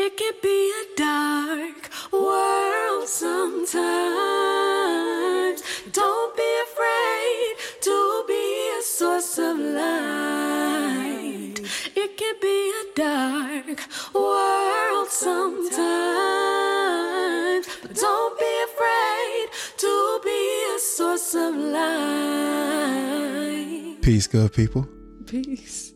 It can be a dark world sometimes. Don't be afraid to be a source of light. It can be a dark world sometimes. But don't be afraid to be a source of light. Peace, good people. Peace.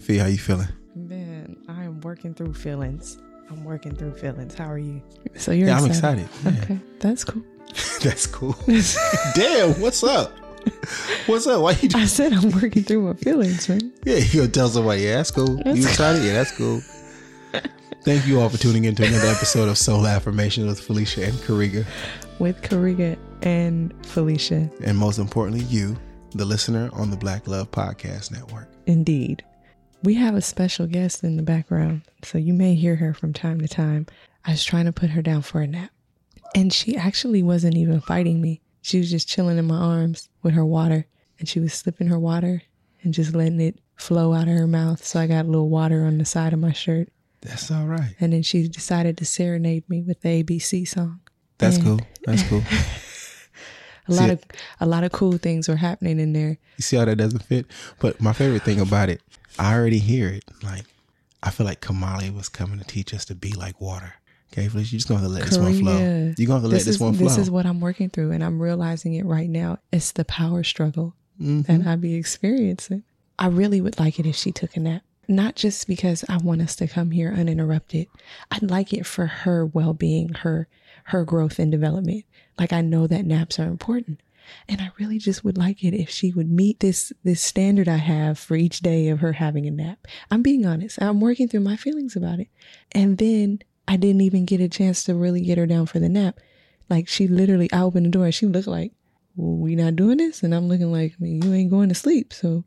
Fee, how you feeling? Man, I am working through feelings. I'm working through feelings. How are you? So you're Yeah, I'm excited. excited. Yeah. Okay, that's cool. That's cool. Damn, what's up? What's up? Why you? I said I'm working through my feelings, man. Yeah, you gonna tell somebody? Yeah, that's cool. That's you cool. excited? Yeah, that's cool. Thank you all for tuning in to another episode of Soul Affirmation with Felicia and Kariga, With Kariga and Felicia. and most importantly, you, the listener on the Black Love Podcast Network. Indeed. We have a special guest in the background, so you may hear her from time to time. I was trying to put her down for a nap, and she actually wasn't even fighting me. She was just chilling in my arms with her water, and she was sipping her water and just letting it flow out of her mouth. So I got a little water on the side of my shirt. That's all right. And then she decided to serenade me with the ABC song. That's Yeah. cool. That's cool. A lot of a lot of cool things were happening in there. You see how that doesn't fit? But my favorite thing about it, I already hear it. Like, I feel like Kamali was coming to teach us to be like water. Okay, Felicia, you're just gonna have to let this one flow. You're gonna have to let This this is, one flow. This is what I'm working through, and I'm realizing it right now. It's the power struggle Mhm. that I be experiencing. I really would like it if she took a nap. Not just because I want us to come here uninterrupted. I'd like it for her well-being, her her growth and development. Like I know that naps are important. And I really just would like it if she would meet this this standard I have for each day of her having a nap. I'm being honest. I'm working through my feelings about it. And then I didn't even get a chance to really get her down for the nap. Like she literally, I opened the door and she looked like, well, "We not doing this," and I'm looking like, "You ain't going to sleep." So,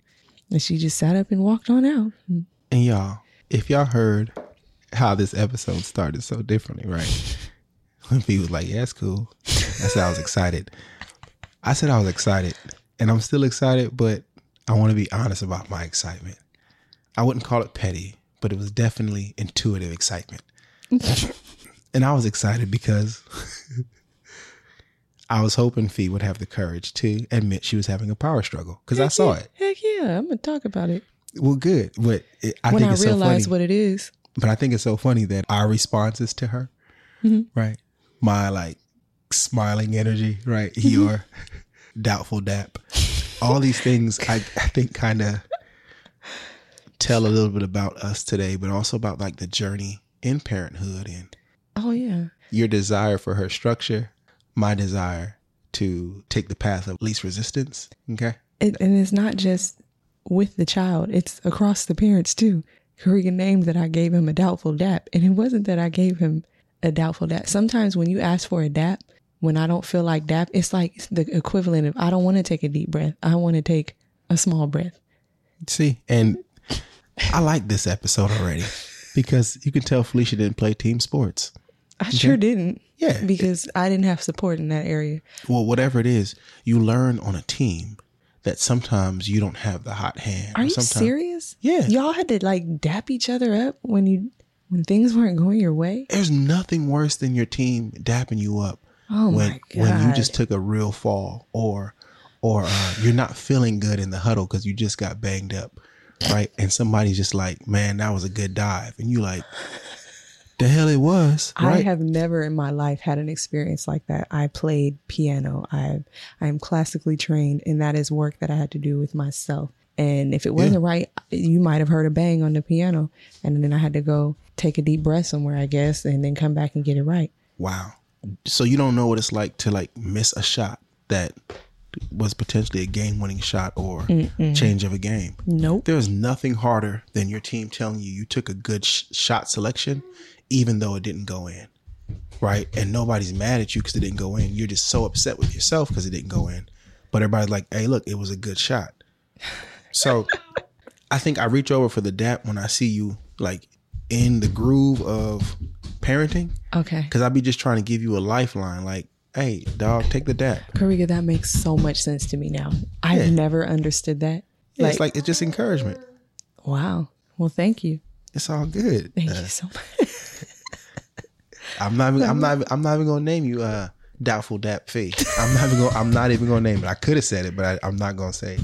and she just sat up and walked on out. And y'all, if y'all heard how this episode started so differently, right? When Fee was like, "Yeah, cool," I said I was excited. I said I was excited, and I'm still excited, but I want to be honest about my excitement. I wouldn't call it petty, but it was definitely intuitive excitement. and I was excited because I was hoping Fee would have the courage to admit she was having a power struggle because I saw it. Heck yeah, I'm gonna talk about it Well, good, but it, I when think I it's so funny. realize what it is. But I think it's so funny that our responses to her, Mhm. right? My like smiling energy, right? Your mm-hmm. doubtful dap. All these things I, I think kind of tell a little bit about us today, but also about like the journey in parenthood and Oh yeah, your desire for her structure, my desire to take the path of least resistance. Okay. it, and it's not just with the child; it's across the parents too. Kariga named that I gave him a doubtful dap, and it wasn't that I gave him a doubtful dap. Sometimes when you ask for a dap, when I don't feel like dap, it's like the equivalent of I don't want to take a deep breath. I want to take a small breath. See, and I like this episode already because you can tell Felicia didn't play team sports. I sure didn't. Yeah. Because I didn't have support in that area. well, whatever it is, you learn on a team that sometimes you don't have the hot hand. Are you serious? Yeah. Y'all had to like dap each other up when you when things weren't going your way? There's nothing worse than your team dapping you up Oh when my god. when you just took a real fall or or uh, you're not feeling good in the huddle because you just got banged up, right? And somebody's just like, "Man, that was a good dive," and you like, "The hell it was," I have never in my life had an experience like that. I played piano. I I am classically trained and that is work that I had to do with myself. And if it wasn't right, you might have heard a bang on the piano and then I had to go take a deep breath somewhere, I guess, and then come back and get it right. Wow. So you don't know what it's like to like miss a shot that was potentially a game-winning shot or change of a game. Nope. There's nothing harder than your team telling you you took a good sh- shot selection, even though it didn't go in, right? And nobody's mad at you because it didn't go in. You're just so upset with yourself because it didn't go in. But everybody's like, "Hey, look, it was a good shot." So, I think I reach over for the dap when I see you like in the groove of parenting Okay. because I'd be just trying to give you a lifeline. Like, hey, dog, take the dap. Kariga, that makes so much sense to me now. I've Yeah. never understood that. Yeah, it's like it's just encouragement. wow. Well, thank you. It's all good. Thank Uh, you so much. I'm not. Even, I'm not. I'm not even gonna name you. Uh, doubtful dap fee. I'm not even. Gonna, I'm not even gonna name it. I could have said it, but I, I'm not gonna say. it.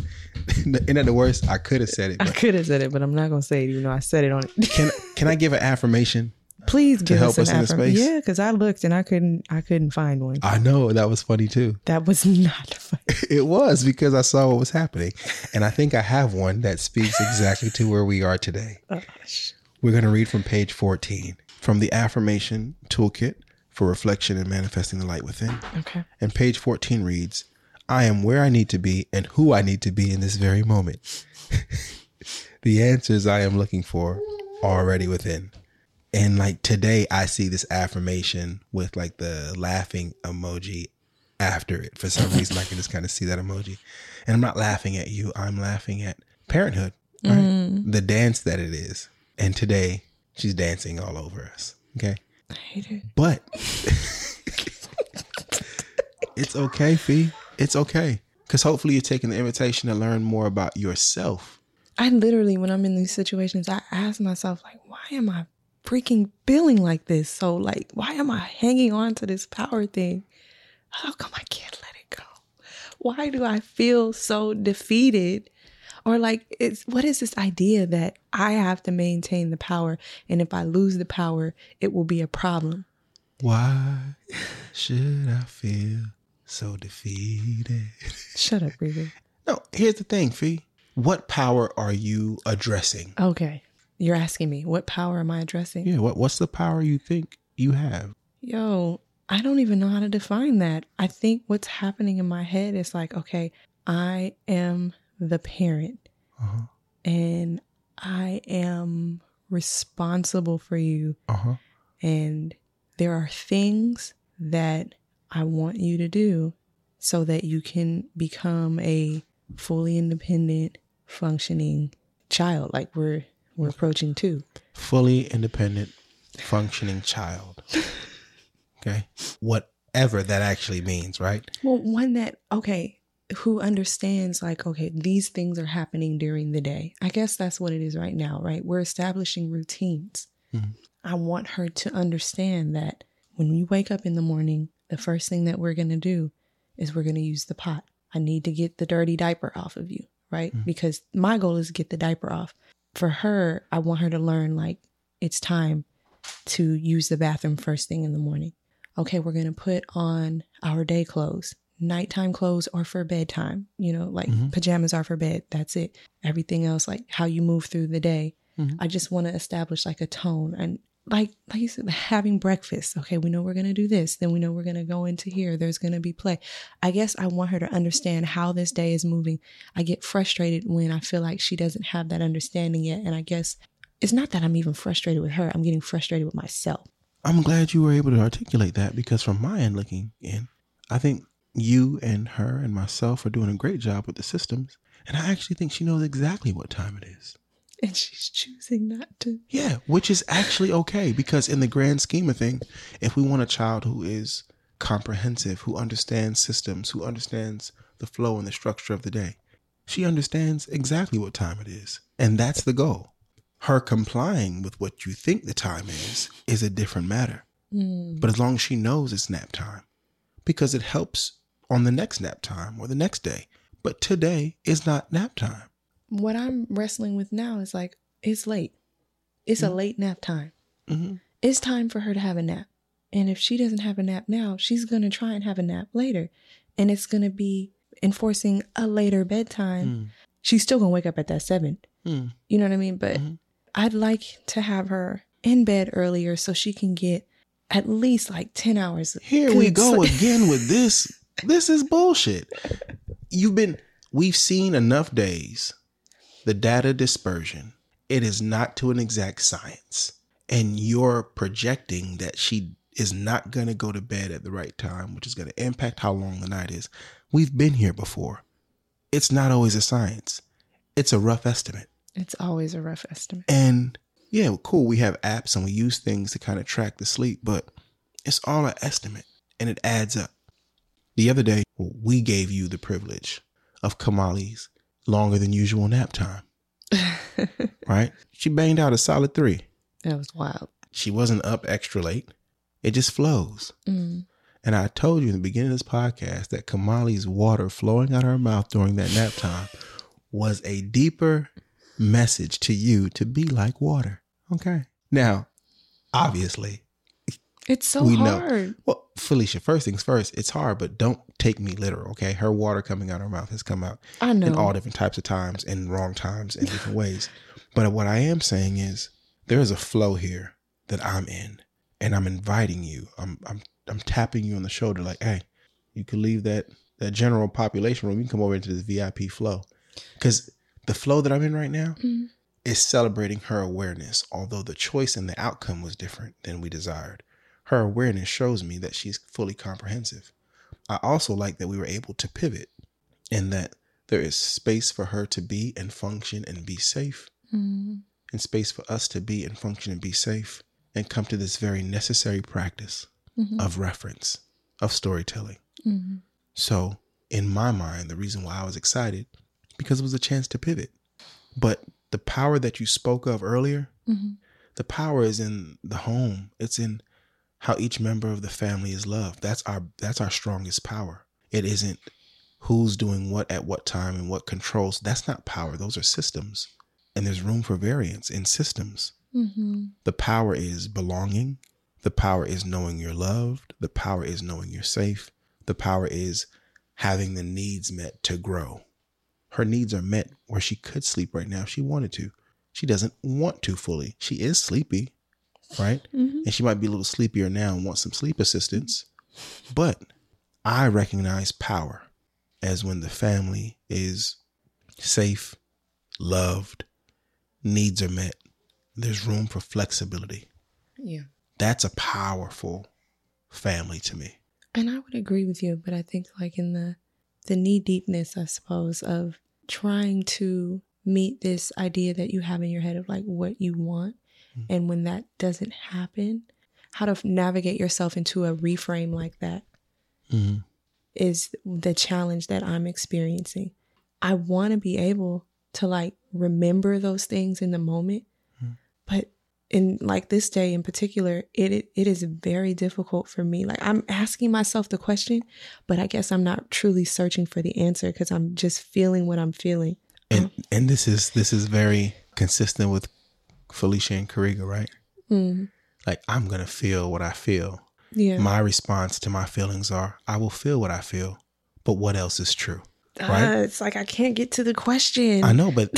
Isn't that the worst? I could have said it. I But could have said it, but I'm not gonna say it, even though I said it on it. can Can I give an affirmation? Please give us an us in the space? Yeah, because I looked and I couldn't. I couldn't find one. I know that was funny too. That was not funny. It was because I saw what was happening, and I think I have one that speaks exactly to where we are today. We're going to read from page 14 from the affirmation toolkit for reflection and manifesting the light within. Okay. And page 14 reads, I am where I need to be and who I need to be in this very moment. the answers I am looking for are already within. And like today, I see this affirmation with like the laughing emoji after it. For some reason, I can just kind of see that emoji. And I'm not laughing at you, I'm laughing at parenthood, right? Mm-hmm. The dance that it is. And today, she's dancing all over us. Okay. I hate it. But it's okay, Fee. It's okay. Because hopefully you're taking the invitation to learn more about yourself. I literally, when I'm in these situations, I ask myself, like, why am I freaking feeling like this? So, like, why am I hanging on to this power thing? How come I can't let it go? Why do I feel so defeated? Or like, it's what is this idea that I have to maintain the power, and if I lose the power, it will be a problem? Why should I feel so defeated? Shut up, Breather. No, here's the thing, Fee. What power are you addressing? Okay, you're asking me what power am I addressing? Yeah, what, what's the power you think you have? Yo, I don't even know how to define that. I think what's happening in my head is like, okay, I am the parent Uh-huh. and I am responsible for you. Uh huh. And there are things that I want you to do so that you can become a fully independent, functioning child. Like we're we're approaching two. Fully independent, functioning child. Okay. Whatever that actually means, right? Well, one that, okay, who understands, like, okay, these things are happening during the day. I guess that's what it is right now, right? We're establishing routines. Mhm. I want her to understand that when you wake up in the morning, the first thing that we're going to do is we're going to use the pot. I need to get the dirty diaper off of you, right? Because my goal is to get the diaper off. For her, I want her to learn, like, it's time to use the bathroom first thing in the morning okay, we're going to put on our day clothes, nighttime clothes or for bedtime. You know, like Mhm. pajamas are for bed. That's it. Everything else, like how you move through the day. Mhm. I just want to establish like a tone and like like you said, having breakfast. Okay, we know we're gonna do this. Then we know we're gonna go into here. There's gonna be play. I guess I want her to understand how this day is moving. I get frustrated when I feel like she doesn't have that understanding yet. And I guess it's not that I'm even frustrated with her. I'm getting frustrated with myself. I'm glad you were able to articulate that because from my end looking in, I think you and her and myself are doing a great job with the systems. And I actually think she knows exactly what time it is. And she's choosing not to. Yeah, which is actually okay because in the grand scheme of things, if we want a child who is comprehensive, who understands systems, who understands the flow and the structure of the day, she understands exactly what time it is. And that's the goal. Her complying with what you think the time is is a different matter. Mm. But as long as she knows it's nap time, because it helps on the next nap time or the next day. But today is not nap time. What I'm wrestling with now is like, it's late. It's a late nap time. hmm It's time for her to have a nap. And if she doesn't have a nap now, she's going to try and have a nap later. And it's going to be enforcing a later bedtime. She's still going to wake up at that seven. Mm. You know what I mean? But Mhm. I'd like to have her in bed earlier so she can get at least like 10 hours. of Here we go sleep. again with this. This is bullshit. You've been, we've seen enough days the data dispersion. It is not to an exact science. And you're projecting that she is not going to go to bed at the right time, which is going to impact how long the night is. We've been here before. It's not always a science, it's a rough estimate. It's always a rough estimate. And yeah, well, cool. We have apps and we use things to kind of track the sleep, but it's all an estimate and it adds up. The other day, we gave you the privilege of Kamali's longer than usual nap time, right? She banged out a solid three. That was wild. She wasn't up extra late. It just flows. Mm. And I told you in the beginning of this podcast that Kamali's water flowing out of her mouth during that nap time was a deeper message to you to be like water. Okay. Now, obviously, It's so we know. hard. Well, Felicia, first things first, it's hard, but don't take me literal, okay? Her water coming out of her mouth has come out I know. in all different types of times, and wrong times, in different ways. But what I am saying is there is a flow here that I'm in, and I'm inviting you. I'm I'm I'm tapping you on the shoulder, like, hey, you can leave that that general population room. You can come over into this VIP flow, because the flow that I'm in right now Mhm. is celebrating her awareness. Although the choice and the outcome was different than we desired, her awareness shows me that she's fully comprehensive. I also like that we were able to pivot, and that there is space for her to be and function and be safe, Mm. and space for us to be and function and be safe, and come to this very necessary practice Mhm. of reference, of storytelling. Mhm. So, in my mind, the reason why I was excited because it was a chance to pivot. But the power that you spoke of earlier, Mhm. the power is in the home. It's in how each member of the family is loved. That's our that's our strongest power. It isn't who's doing what at what time and what controls. That's not power. Those are systems. And there's room for variance in systems. Mhm. The power is belonging. The power is knowing you're loved. The power is knowing you're safe. The power is having the needs met to grow. Her needs are met where she could sleep right now if she wanted to. She doesn't want to fully. She is sleepy, right? Mhm. And she might be a little sleepier now and want some sleep assistance. But I recognize power as when the family is safe, loved, needs are met. There's room for flexibility. Yeah. That's a powerful family to me. And I would agree with you, but I think like in the the knee deepness, I suppose, of trying to meet this idea that you have in your head of like what you want, Mm. and when that doesn't happen, how to navigate yourself into a reframe like that Mm-hmm. is the challenge that I'm experiencing. I want to be able to like remember those things in the moment, Mm. but in like this day in particular, it, it it is very difficult for me. Like I'm asking myself the question, but I guess I'm not truly searching for the answer because I'm just feeling what I'm feeling. And and this is this is very consistent with Felicia and Kariga, right? Mm, Like I'm gonna feel what I feel. yeah, My response to my feelings are I will feel what I feel, but what else is true? right? Ah, it's like I can't get to the question. I know, but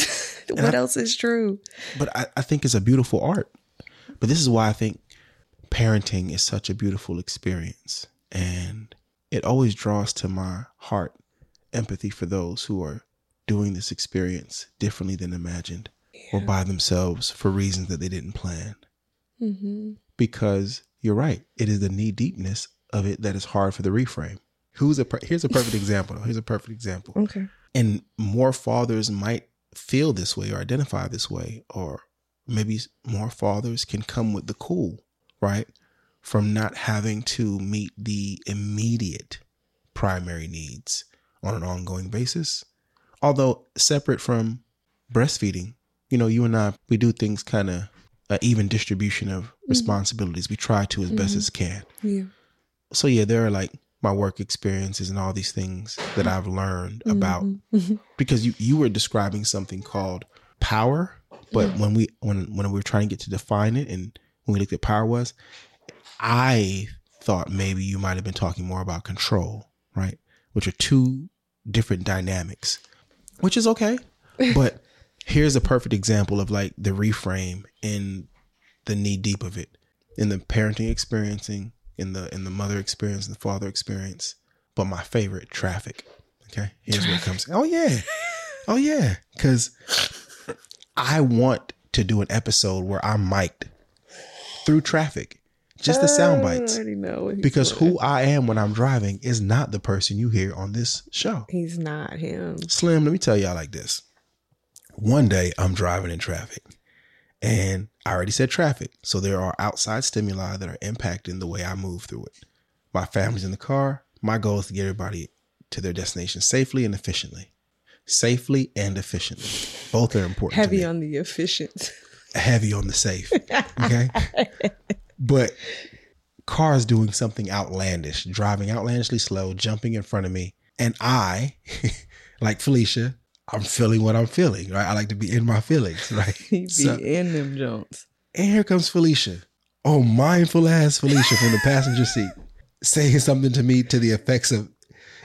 what I- else is true? but I, I think it's a beautiful art. But this is why I think parenting is such a beautiful experience. And it always draws to my heart empathy for those who are doing this experience differently than imagined or by themselves for reasons that they didn't plan. hmm Because you're right, it is the knee deepness of it that is hard for the reframe. Who's a per- here's a perfect example. Here's a perfect example Okay. and more fathers might feel this way or identify this way or maybe more fathers can come with the cool right from not having to meet the immediate primary needs on an ongoing basis although separate from breastfeeding you know you and i we do things kind of even distribution of responsibilities we try to as best Mhm. as can Yeah. so yeah there are like my work experiences and all these things that i've learned about Mhm. because you you were describing something called power but Yeah. when we when when we were trying to get to define it and when we looked at power was i thought maybe you might have been talking more about control right which are two different dynamics which is okay but here's a perfect example of like the reframe in the knee deep of it. In the parenting experiencing in the in the mother experience and the father experience but my favorite traffic. Okay? Here's what comes. Oh yeah. Oh yeah. Because i want to do an episode where i'm mic'd through traffic just the sound bites. I already know because who i am when i'm driving is not the person you hear on this show. He's not him. Slim, let me tell y'all like this. One day I'm driving in traffic and I already said traffic. So there are outside stimuli that are impacting the way I move through it. My family's in the car. My goal is to get everybody to their destination safely and efficiently. Safely and efficiently. Both are important. Heavy on the efficient. heavy on the safe. Okay. but cars doing something outlandish, driving outlandishly slow, jumping in front of me. And I, like Felicia, I'm feeling what I'm feeling, right? I like to be in my feelings, right? Be So- in them Jones. and here comes Felicia. Oh, mindful ass Felicia from the passenger seat saying something to me to the effects of,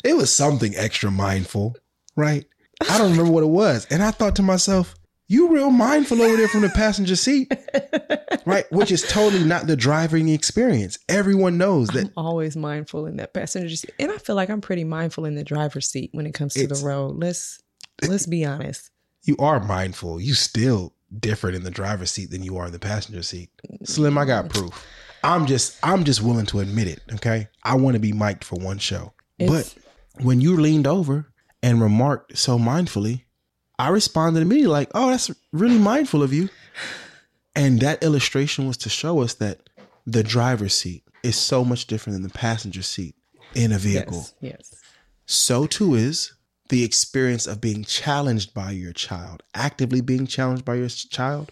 it was something extra mindful, right? I don't remember what it was. And I thought to myself, you real mindful over there from the passenger seat, right? Which is totally not the driving experience. Everyone knows that I'm always mindful in that passenger seat, and I feel like I'm pretty mindful in the driver's seat when it comes to the road. Let's let's be honest. you are mindful. You still different in the driver's seat than you are in the passenger seat. Slim, I got proof. I'm just I'm just willing to admit it. Okay. I want to be mic'd for one show. It's- but when you leaned over and remarked so mindfully, I responded immediately like, oh, that's really mindful of you. And that illustration was to show us that the driver's seat is so much different than the passenger seat in a vehicle Yes, yes. so too is the experience of being challenged by your child, actively being challenged by your child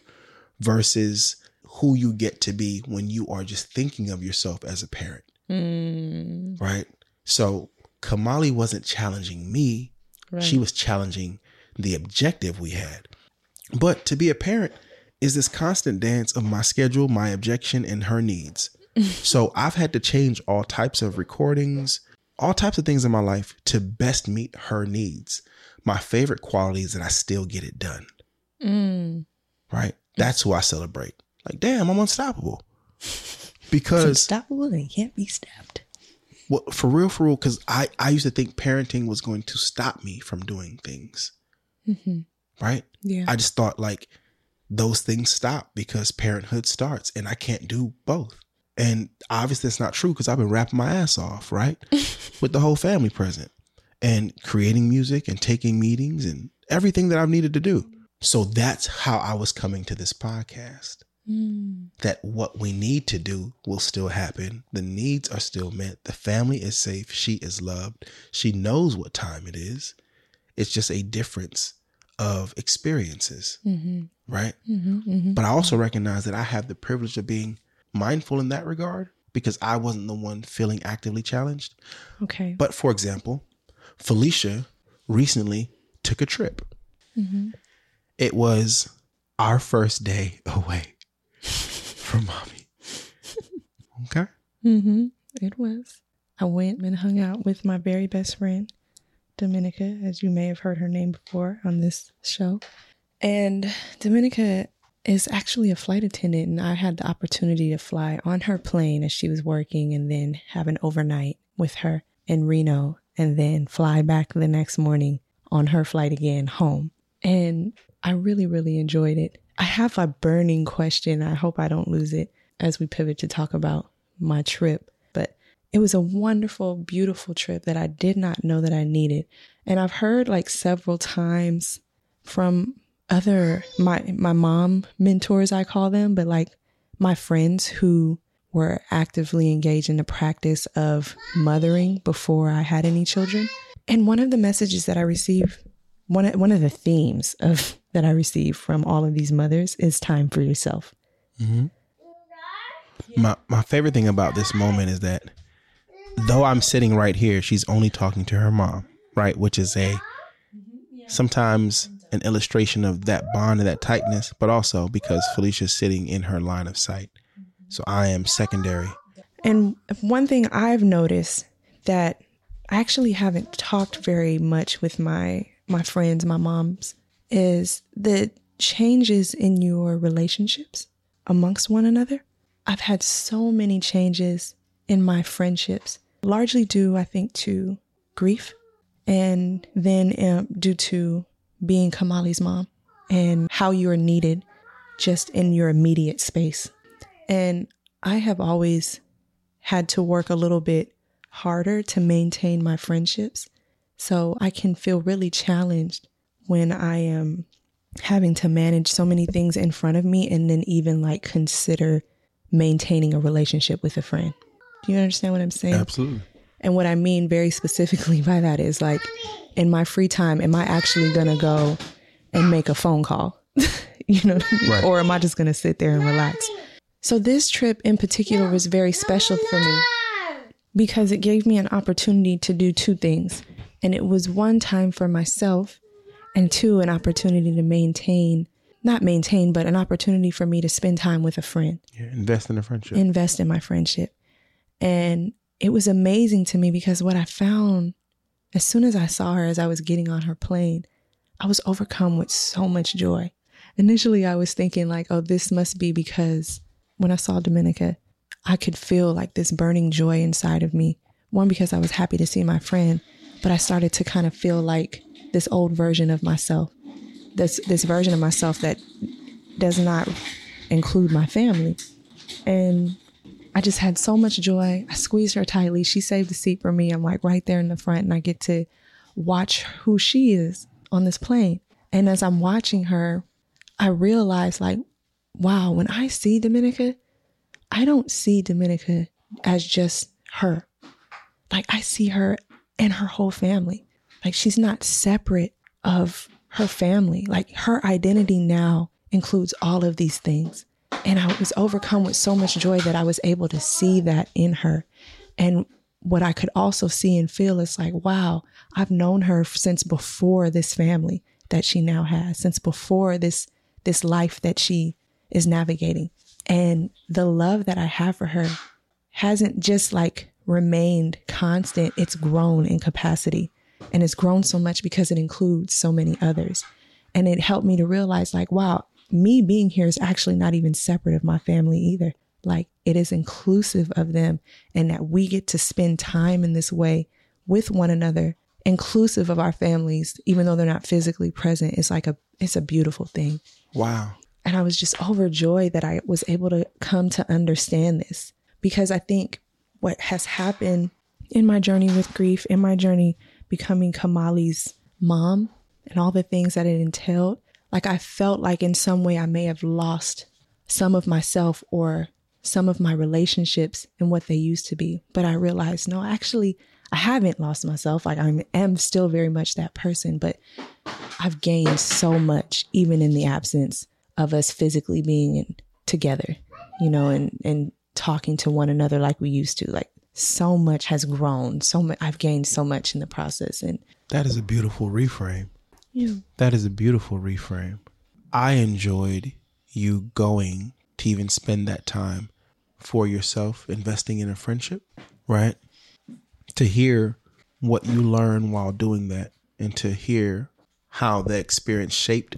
versus who you get to be when you are just thinking of yourself as a parent, Mm, right? So Kamali wasn't challenging me, right. she was challenging the objective we had. But to be a parent is this constant dance of my schedule, my objection, and her needs. so I've had to change all types of recordings, all types of things in my life to best meet her needs. My favorite quality is that I still get it done, Mm. right? That's who I celebrate. Like, damn, I'm unstoppable. Because unstoppable and can't be stopped. well, for real, for real, because I, I used to think parenting was going to stop me from doing things, Mm-hmm. right? Yeah. I just thought like those things stop because parenthood starts and I can't do both. And obviously that's not true because I've been rapping my ass off, right? With the whole family present and creating music and taking meetings and everything that I've needed to do. So that's how I was coming to this podcast. Mm. That what we need to do will still happen. The needs are still met. The family is safe. She is loved. She knows what time it is. It's just a difference of experiences, hmm right? hmm hmm But I also recognize that I have the privilege of being mindful in that regard because I wasn't the one feeling actively challenged. Okay. But for example, Felicia recently took a trip. hmm It was our first day away from mommy. Okay. Mm-hmm. It was. I went and hung out with my very best friend, Dominica, as you may have heard her name before on this show. And Dominica is actually a flight attendant, and I had the opportunity to fly on her plane as she was working and then have an overnight with her in Reno and then fly back the next morning on her flight again home. And I really, really enjoyed it. I have a burning question. I hope I don't lose it as we pivot to talk about my trip. But it was a wonderful, beautiful trip that I did not know that I needed. And I've heard like several times from other my my mom mentors I call them, but like my friends who were actively engaged in the practice of mothering before I had any children. And one of the messages that I received, one of, one of the themes of that I received from all of these mothers is time for yourself. Mm-hmm. My my favorite thing about this moment is that though I'm sitting right here, she's only talking to her mom, right? Which is a sometimes an illustration of that bond and that tightness, but also because Felicia's sitting in her line of sight. So I am secondary. And one thing I've noticed that I actually haven't talked very much with my my friends, my moms, is the changes in your relationships amongst one another. I've had so many changes in my friendships, largely due, I think, to grief, and then um, due to being Kamali's mom and how you are needed just in your immediate space. And I have always had to work a little bit harder to maintain my friendships. So I can feel really challenged when I am having to manage so many things in front of me and then even like consider maintaining a relationship with a friend. Do you understand what I'm saying? Absolutely. And what I mean very specifically by that is like in my free time, am I actually going to go and make a phone call? you know what I mean? Right. Or am I just going to sit there and relax? So this trip in particular was very special for me because it gave me an opportunity to do two things. And it was one time for myself and two an opportunity to maintain not maintain but an opportunity for me to spend time with a friend Yeah, invest in a friendship. invest in my friendship. And it was amazing to me because what I found as soon as I saw her as I was getting on her plane, I was overcome with so much joy. Initially, I was thinking, like, oh, this must be because when I saw Dominica, I could feel like this burning joy inside of me. One, because I was happy to see my friend, but I started to kind of feel like this old version of myself, this, this version of myself that does not include my family. And I just had so much joy. I squeezed her tightly. She saved the seat for me. I'm like right there in the front, and I get to watch who she is on this plane. And as I'm watching her, I realize, like, wow, when I see Dominica, I don't see Dominica as just her. Like, I see her and her whole family. Like, she's not separate of her family. Like, her identity now includes all of these things. And I was overcome with so much joy that I was able to see that in her. And what I could also see and feel is like, wow, I've known her since before this family that she now has, since before this this life that she is navigating. And the love that I have for her hasn't just like remained constant, it's grown in capacity. And it's grown so much because it includes so many others. And it helped me to realize, like, wow, me being here is actually not even separate of my family either. Like, it is inclusive of them, and that we get to spend time in this way with one another, inclusive of our families, even though they're not physically present. It's like a, it's a beautiful thing. Wow. And I was just overjoyed that I was able to come to understand this because I think what has happened in my journey with grief, in my journey becoming Kamali's mom, and all the things that it entailed, like I felt like in some way I may have lost some of myself or some of my relationships and what they used to be. But I realized, no, actually, I haven't lost myself. Like I am still very much that person, but I've gained so much, even in the absence of us physically being in, together, you know, and and talking to one another like we used to. Like so much has grown. So much I've gained so much in the process, and That is a beautiful reframe. That is a beautiful reframe. I enjoyed you going to even spend that time for yourself, investing in a friendship, right? To hear what you learn while doing that and to hear how the experience shaped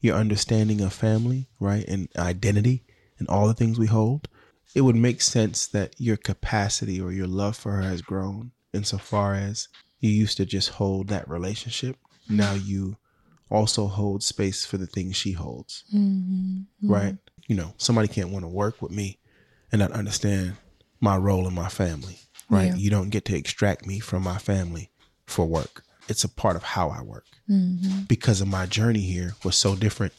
your understanding of family, right? And identity and all the things we hold. It would make sense that your capacity or your love for her has grown insofar as you used to just hold that relationship. Now you also hold space for the things she holds. Mm-hmm. Right? You know, somebody can't want to work with me and not understand my role in my family. Right? Yeah. You don't get to extract me from my family for work. It's a part of how I work. Mm-hmm. Because of my journey here was so different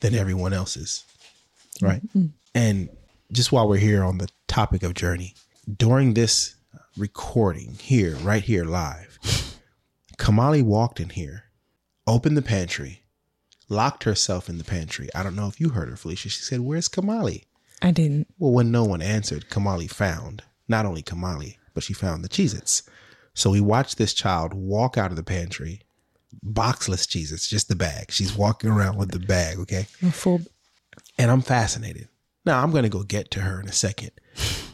than everyone else's. Right? Mm-hmm. And just while we're here on the topic of journey, during this recording here, right here live, Kamali walked in here, opened the pantry, locked herself in the pantry. I don't know if you heard her, Felicia. She said, Where's Kamali? I didn't. Well, when no one answered, Kamali found not only Kamali, but she found the Cheez Its. So we watched this child walk out of the pantry, boxless Cheez Its, just the bag. She's walking around with the bag, okay? A full. and I'm fascinated. Now I'm going to go get to her in a second,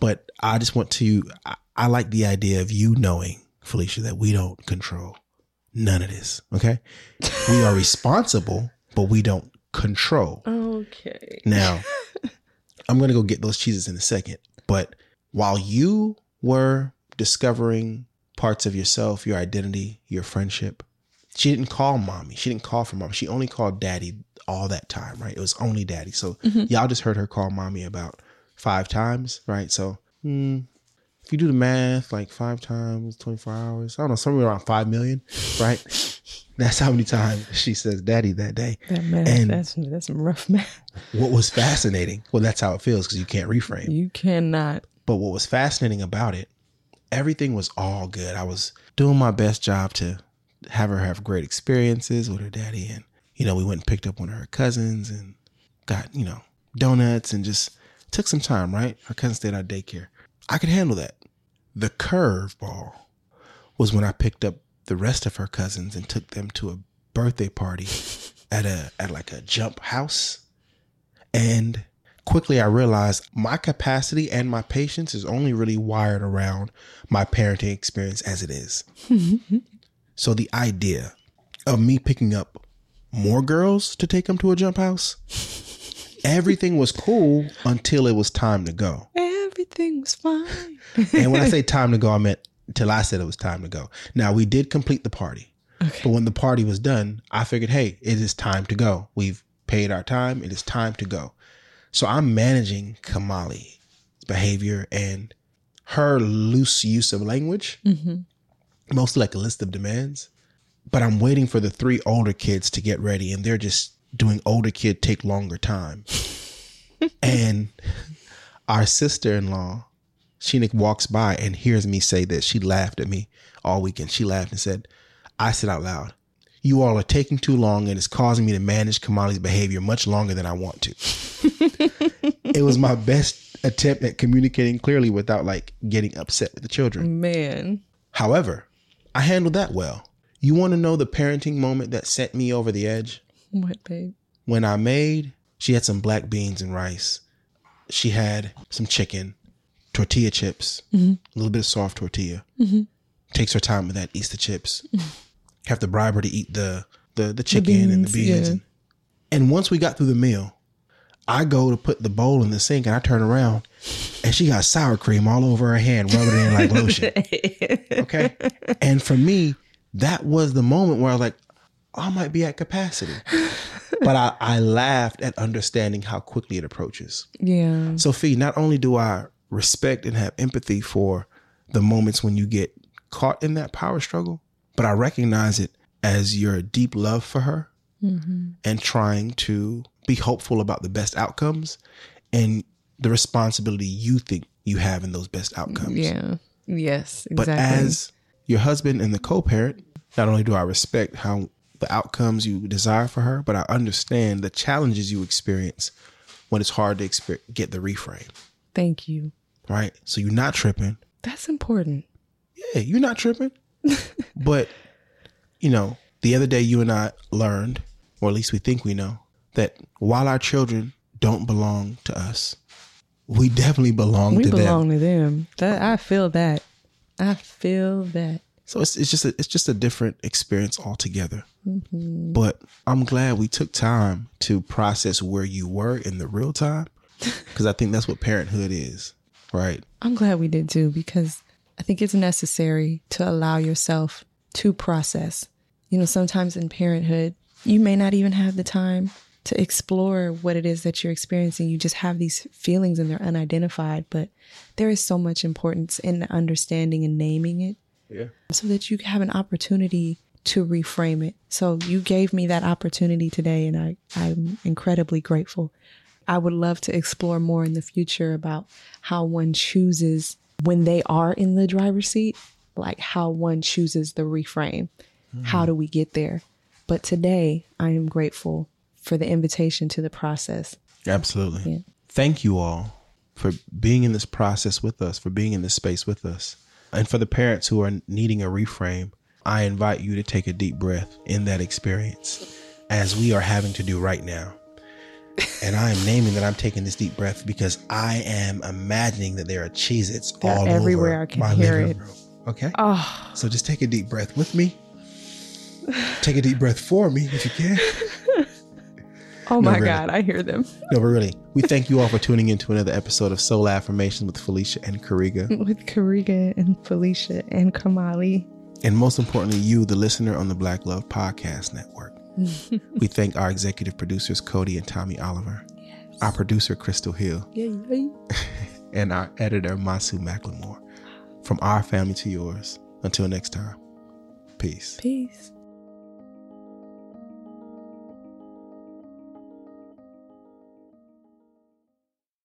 but I just want to. I, I like the idea of you knowing, Felicia, that we don't control none of this. Okay, we are responsible, but we don't control. Okay. Now, I'm going to go get those cheeses in a second. But while you were discovering parts of yourself, your identity, your friendship, she didn't call mommy. She didn't call for mom. She only called daddy all that time, right? It was only daddy. So y'all just heard her call mommy about five times, right? So hmm, if you do the math, like five times, 24 hours, I don't know, somewhere around 5 million, right? That's how many times she says daddy that day. That math, And- that's that's some rough math. What was fascinating, well, that's how it feels because you can't reframe. You cannot. But what was fascinating about it, everything was all good. I was doing my best job to have her have great experiences with her daddy. And, you know, we went and picked up one of her cousins and got, you know, donuts and just Took some time, right? Her cousin stayed at daycare. I could handle that. The curveball was when I picked up the rest of her cousins and took them to a birthday party at a at like a jump house. And quickly I realized my capacity and my patience is only really wired around my parenting experience as it is. so the idea of me picking up more girls to take them to a jump house, everything was cool until it was time to go. Everything was fine. And when I say time to go, I meant till I said it was time to go. Now we did complete the party. Okay. But when the party was done, I figured, hey, it is time to go. We've paid our time. It is time to go. So I'm managing Kamali's behavior and her loose use of language, mm-hmm. mostly like a list of demands. But I'm waiting for the three older kids to get ready, and they're just doing older kid take longer time. and our sister in law, Sheena walks by and hears me say this. She laughed at me all weekend. She laughed and said, I said out loud, You all are taking too long and it's causing me to manage Kamali's behavior much longer than I want to. it was my best attempt at communicating clearly without like getting upset with the children. Man. However, I handled that well. You want to know the parenting moment that sent me over the edge? What, babe? when I made, she had some black beans and rice. She had some chicken, tortilla chips, a little bit of soft tortilla. Mm-hmm. Takes her time with that, eats the chips. Mm-hmm. Have to bribe her to eat the the, the chicken and the beans, beans. yeah. And, and once we got through the meal, I go to put the bowl in the sink and I turn around and she got sour cream all over her hand, rubbing it in like lotion. Okay. And for me, that was the moment where I was like, I might be at capacity. But I, I laughed at understanding how quickly it approaches. Yeah. Sophie, not only do I respect and have empathy for the moments when you get caught in that power struggle, but I recognize it as your deep love for her mm-hmm. and trying to be hopeful about the best outcomes and the responsibility you think you have in those best outcomes. Yeah. Yes. Exactly. But as your husband and the co-parent, not only do I respect how the outcomes you desire for her, but I understand the challenges you experience when it's hard to exper- get the reframe. Thank you. Right? So you're not tripping. That's important. Yeah, you're not tripping. but you know, the other day you and I learned, or at least we think we know, that while our children don't belong to us, we definitely belong We to them. We belong to them. That I feel that. I feel that. So it's it's just a, it's just a different experience altogether. Mm-hmm. But I'm glad we took time to process where you were in the real time, because I think that's what parenthood is, right? I'm glad we did too because I think it's necessary to allow yourself to process. You know, sometimes in parenthood, you may not even have the time to explore what it is that you're experiencing. You just have these feelings and they're unidentified, but there is so much importance in understanding and naming it Yeah. so that you have an opportunity to reframe it. So you gave me that opportunity today and I, I'm incredibly grateful. I would love to explore more in the future about how one chooses when they are in the driver's seat, like how one chooses the reframe. How do we get there? But today I am grateful for the invitation to the process. Absolutely. Yeah. Thank you all for being in this process with us, for being in this space with us. And for the parents who are needing a reframe, I invite you to take a deep breath in that experience as we are having to do right now. And I am naming that I'm taking this deep breath because I am imagining that there are Cheez Its all everywhere. over I can my hear living it. room. Okay? Oh, So just take a deep breath with me. Take a deep breath for me if you can. oh my really. God, I hear them. No, but really, we thank you all for tuning in to another episode of Soul Affirmations with Felicia and Kariga. With Kariga and Felicia and Kamali. And most importantly, you, the listener on the Black Love Podcast Network. we thank our executive producers, Cody and Tommy Oliver, our producer, Crystal Hill, Yay, yay. and our editor, Masu McLemore. From our family to yours. Until next time, peace. Peace.